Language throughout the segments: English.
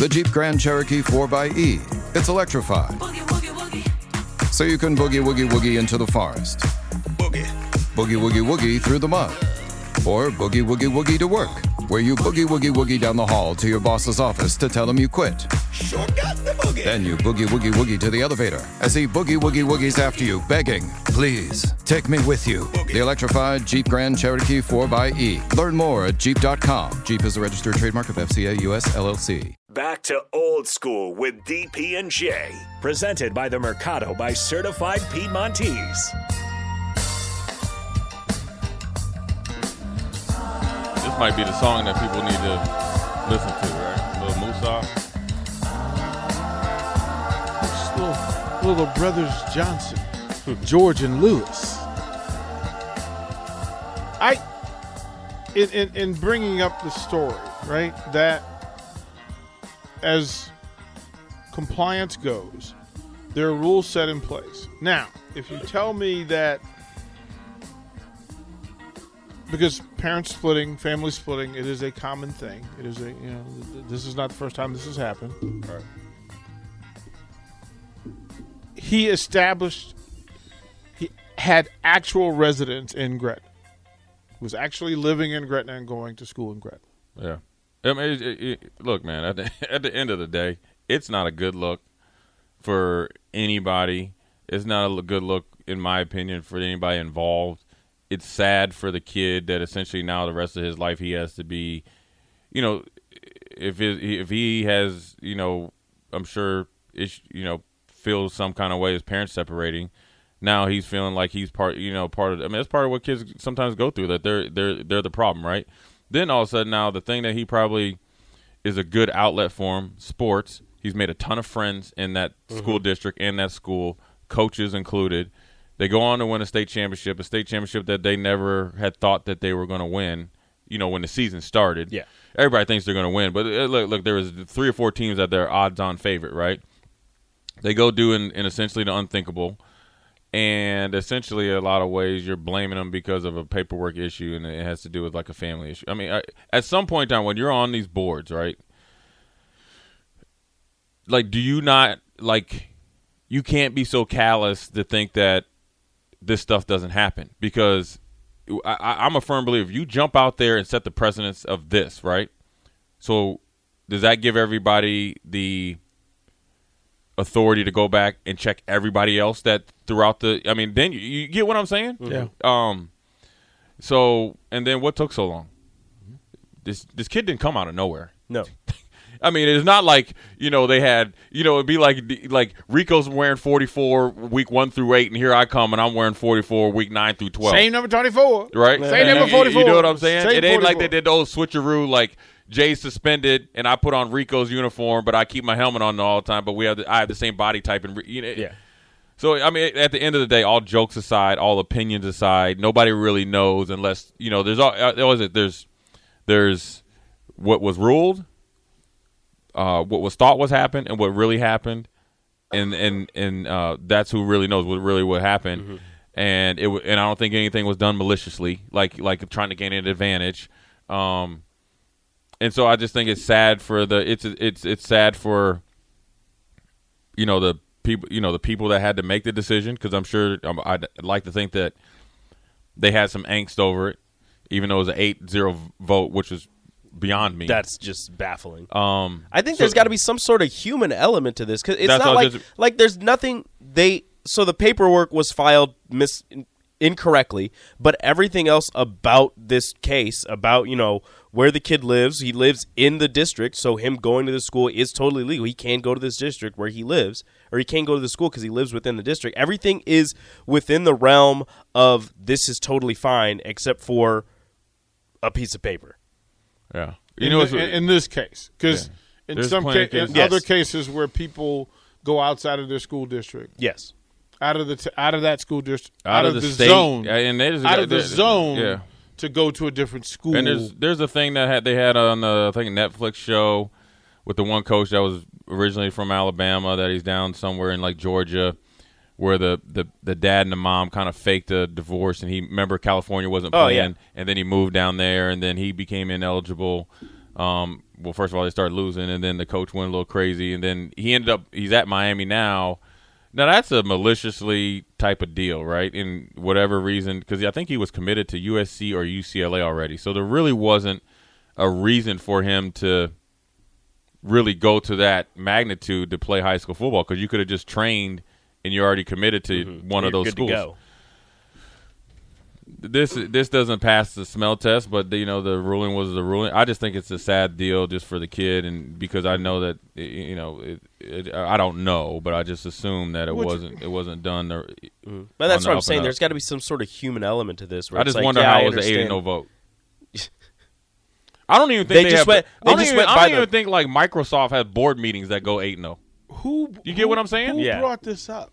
The Jeep Grand Cherokee 4xE. It's electrified. So you can boogie woogie woogie into the forest. Boogie. Boogie woogie woogie through the mud. Or boogie woogie woogie to work, where you boogie woogie woogie down the hall to your boss's office to tell him you quit. Sure got the boogie. Then you boogie woogie woogie to the elevator as he boogie woogie woogies after you, begging, Please, take me with you. The electrified Jeep Grand Cherokee 4xE. Learn more at Jeep.com. Jeep is a registered trademark of FCA US LLC. Back to old school with DP and J. Presented by the Mercado by Certified Piedmontese. This might be the song that people need to listen to, right? Little Musa. Little, little brothers Johnson, George and Lewis. I, in, in, in bringing up the story, right, that as compliance goes, there are rules set in place. Now, if you tell me that because parents splitting, family splitting, it is a common thing. It is a you know th- th- this is not the first time this has happened. Right. He established he had actual residence in Gretna. Was actually living in Gretna and going to school in Gretna. Yeah. I mean, it, it, look, man. At the at the end of the day, it's not a good look for anybody. It's not a good look, in my opinion, for anybody involved. It's sad for the kid that essentially now the rest of his life he has to be, you know, if it, if he has, you know, I'm sure, it's, you know, feels some kind of way his parents separating. Now he's feeling like he's part, you know, part of. I mean, that's part of what kids sometimes go through. That they're they're they're the problem, right? Then all of a sudden, now the thing that he probably is a good outlet for him, sports. He's made a ton of friends in that school district and that school, coaches included. They go on to win a state championship, a state championship that they never had thought that they were going to win. You know, when the season started, Yeah. everybody thinks they're going to win, but uh, look, look, there was three or four teams that they're odds-on favorite, right? They go do in, in essentially the unthinkable, and essentially a lot of ways you're blaming them because of a paperwork issue, and it has to do with like a family issue. I mean, I, at some point in time when you're on these boards, right? Like, do you not like? You can't be so callous to think that this stuff doesn't happen because I, I'm a firm believer. You jump out there and set the precedence of this, right? So does that give everybody the authority to go back and check everybody else that throughout the? I mean, then you, you get what I'm saying? Yeah. Um. So and then what took so long? This this kid didn't come out of nowhere. No. I mean, it's not like you know they had you know it'd be like like Rico's wearing 44 week one through eight, and here I come and I'm wearing 44 week nine through 12. Same number twenty four. right? Same You- number 44. You know what I'm saying? Same it ain't like they did the old switcheroo, like Jay's suspended and I put on Rico's uniform, but I keep my helmet on all the time. But we have the, I have the same body type and you know. Yeah. So I mean, at the end of the day, all jokes aside, all opinions aside, nobody really knows unless you know. There's all uh, what was it? There's there's what was ruled, uh, what was thought was happened, and what really happened, and and and uh, that's who really knows what really what happened. And it and I don't think anything was done maliciously, like like trying to gain an advantage. Um, and so I just think it's sad for the it's it's it's sad for you know the people you know the people that had to make the decision because I'm sure um, I'd like to think that they had some angst over it, even though it was an 8-0 vote, which was beyond me. That's just baffling. um, I think so- there's got to be some sort of human element to this because it's not like just- like there's nothing they. So the paperwork was filed mis incorrectly, but everything else about this case, about you know where the kid lives, he lives in the district, so him going to the school is totally legal. He can go to this district where he lives, or he can't go to the school because he lives within the district. Everything is within the realm of this is totally fine, except for a piece of paper. yeah. You in, know, the- in, in this case, because Yeah. in There's some plenty of ca- in. Yes. other cases where people go outside of their school district, Yes. Out of the t- out of that school district, out, of the, state, zone, and there's out of the zone, yeah. to go to a different school. And there's there's a thing that had they had on the I think Netflix show with the one coach that was originally from Alabama that he's down somewhere in like Georgia where the, the, the dad and the mom kind of faked a divorce and he remember California wasn't Oh, playing yeah. and then he moved down there and then he became ineligible Um, well, first of all, they started losing, and then the coach went a little crazy, and then he ended up he's at Miami now. Now that's a maliciously type of deal, right? In whatever reason, because I think he was committed to USC or UCLA already, so there really wasn't a reason for him to really go to that magnitude to play high school football because you could have just trained and you're already committed to mm-hmm. one of You're those good schools. This this doesn't pass the smell test, but you know the ruling was the ruling. I just think it's a sad deal just for the kid, and because I know that you know it, it, I don't know, but I just assume that it Which- wasn't it wasn't done. There, mm-hmm. But that's what I'm saying. There's got to be some sort of human element to this. Where I just like, wonder yeah, how I it was an eight and no vote. I don't even think They they, just have, went- I don't just even, went I don't the- even think like Microsoft has board meetings that go eight and oh. zero. Who You get what I'm saying? Who Yeah. brought this up?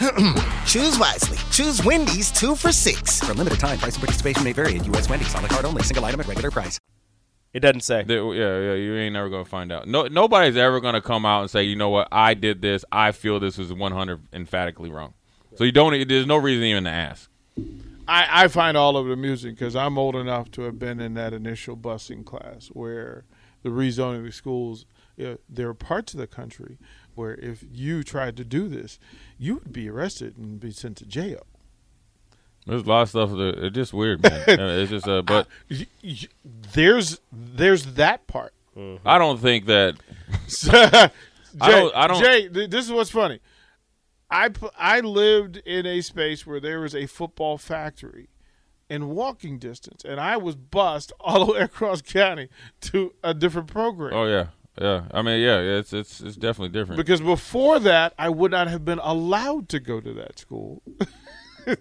Choose wisely. Choose Wendy's two for six. For a limited time, price and participation may vary at U.S. Wendy's. On the card only. Single item at regular price. It doesn't say. They- yeah, yeah, you ain't never gonna find out. No, nobody's ever gonna come out and say, you know what, I did this. I feel this is 100 emphatically wrong. So you don't. There's no reason even to ask. I, I find all of it amusing because I'm old enough to have been in that initial busing class where the rezoning of schools. Uh, there are parts of the country where if you tried to do this, you would be arrested and be sent to jail. There's a lot of stuff that it's just weird, man. It's just, uh, but Y- y- There's there's that part. I don't think that. Jay, I don't- I don't- Jay, th- this is what's funny. I I lived in a space where there was a football factory in walking distance, and I was bused all the way across county to a different program. Oh yeah, yeah. I mean, yeah, it's it's it's definitely different. Because before that, I would not have been allowed to go to that school.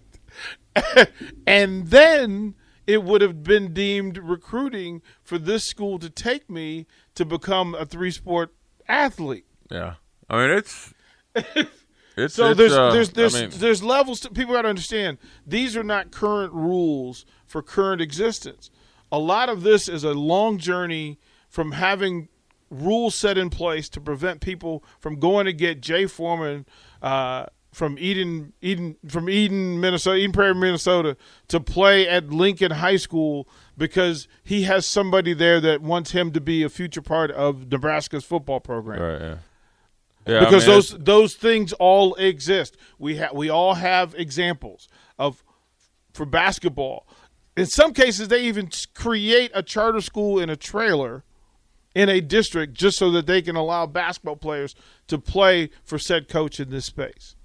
and then it would have been deemed recruiting for this school to take me to become a three sport athlete. yeah, I mean it's. It's, So it's, there's uh, there's there's I mean, there's levels to people got to understand. These are not current rules for current existence. A lot of this is a long journey from having rules set in place to prevent people from going to get Jay Foreman uh, from Eden Eden from Eden Minnesota Eden Prairie Minnesota to play at Lincoln High School because he has somebody there that wants him to be a future part of Nebraska's football program right, yeah. Yeah, I because mean, those those things all exist. We have we all have examples of for basketball. In some cases, they even create a charter school in a trailer in a district just so that they can allow basketball players to play for said coach in this space.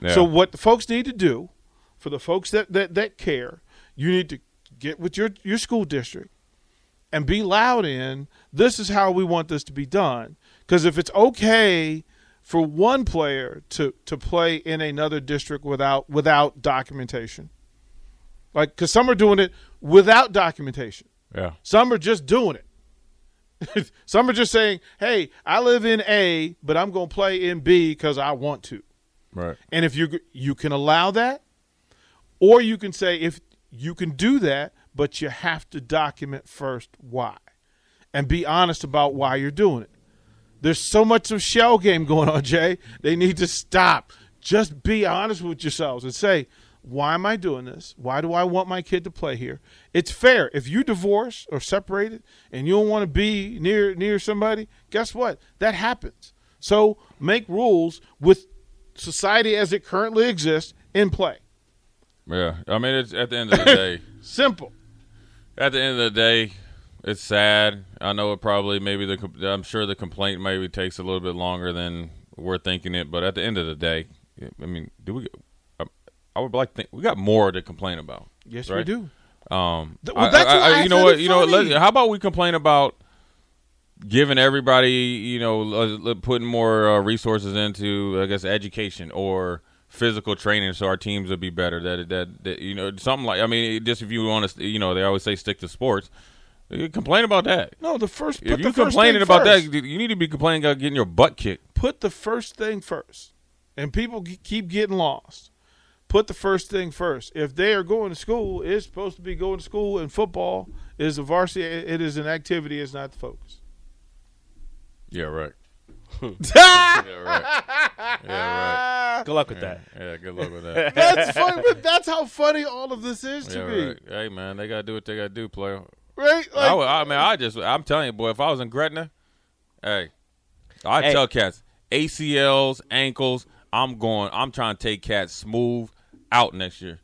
yeah. So what the folks need to do, for the folks that, that, that care, you need to get with your, your school district and be loud in this is how we want this to be done. Because if it's okay for one player to, to play in another district without without documentation, like because some are doing it without documentation, yeah, some are just doing it. some are just saying, "Hey, I live in A, but I'm going to play in B because I want to." right. And if you you can allow that, or you can say if you can do that, but you have to document first why, and be honest about why you're doing it. There's so much of shell game going on, Jay. They need to stop. Just be honest with yourselves and say, why am I doing this? Why do I want my kid to play here? It's fair. If you divorce or separated and you don't want to be near near somebody, guess what? That happens. So make rules with society as it currently exists in play. Yeah, I mean, it's at the end of the day. Simple. At the end of the day, it's sad. I know it probably maybe the I'm sure the complaint maybe takes a little bit longer than we're thinking it, but at the end of the day, I mean, do we? I, would like to think we got more to complain about. Yes, we right? do. Um, Th- well, that's I- I- I you know what? You know what? How about we complain about giving everybody, you know, uh, putting more uh, resources into, I guess, education or physical training, so our teams would be better. That that, that you know, something like. I mean, just if you want to, you know, they always say stick to sports. You complain about that. No, the first. If you complaining about first. that, you need to be complaining about getting your butt kicked. put the first thing first and people keep getting lost. Put the first thing first. If they are going to school, it's supposed to be going to school, and football is a varsity. It is an activity. It's not the focus. Yeah, right. yeah, right. Yeah, right. Good luck with that. Yeah, good luck with that. That's funny, but that's how funny all of this is to yeah, me, right. Hey, man, they gotta do what they gotta do, player. right? I, would- I mean, I just, I'm telling you, boy, if I was in Gretna, hey, I Hey. tell cats ACLs, ankles. I'm going. I'm trying to take cats smooth out next year.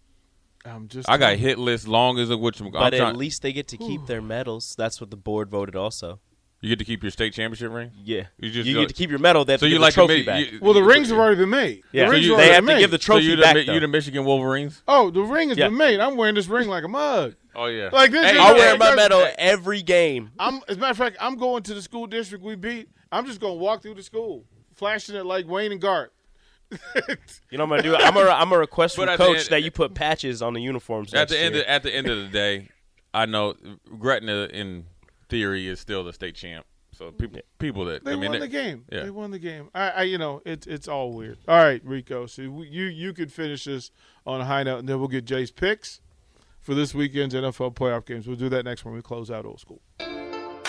I'm just. I got hit list long as a which I'm But trying, at least they get to keep their medals. That's what the board voted also. you get to keep your state championship ring. Yeah. You just, You, just get to keep your medal. They So you like the trophy to back. you- Well, the you- rings have already been made. yeah. The rings So have they have been to give the trophy so you back. the, you the Michigan Wolverines. Oh, the ring has Yeah. been made. I'm wearing this ring like a mug. Oh yeah, Like this Hey, I'll Hey, wear my medal every game. I'm as a matter of fact, I'm going to the school district we beat. I'm just gonna walk through the school, flashing it like Wayne and Garth. You know what I'm gonna do? I'm gonna I'm gonna request from coach end- that you put patches on the uniforms. at next the end year. of, at the end of the day, I know Gretna in theory is still the state champ. So people people that They I mean won they- the game. yeah. They won the game. I, I you know, it's it's all weird. All right, Rico. So you you could finish this on a high note, and then we'll get Jay's picks for this weekend's NFL playoff games. We'll do that next when we close out old school.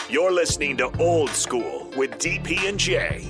You're listening to Old School with DP and J.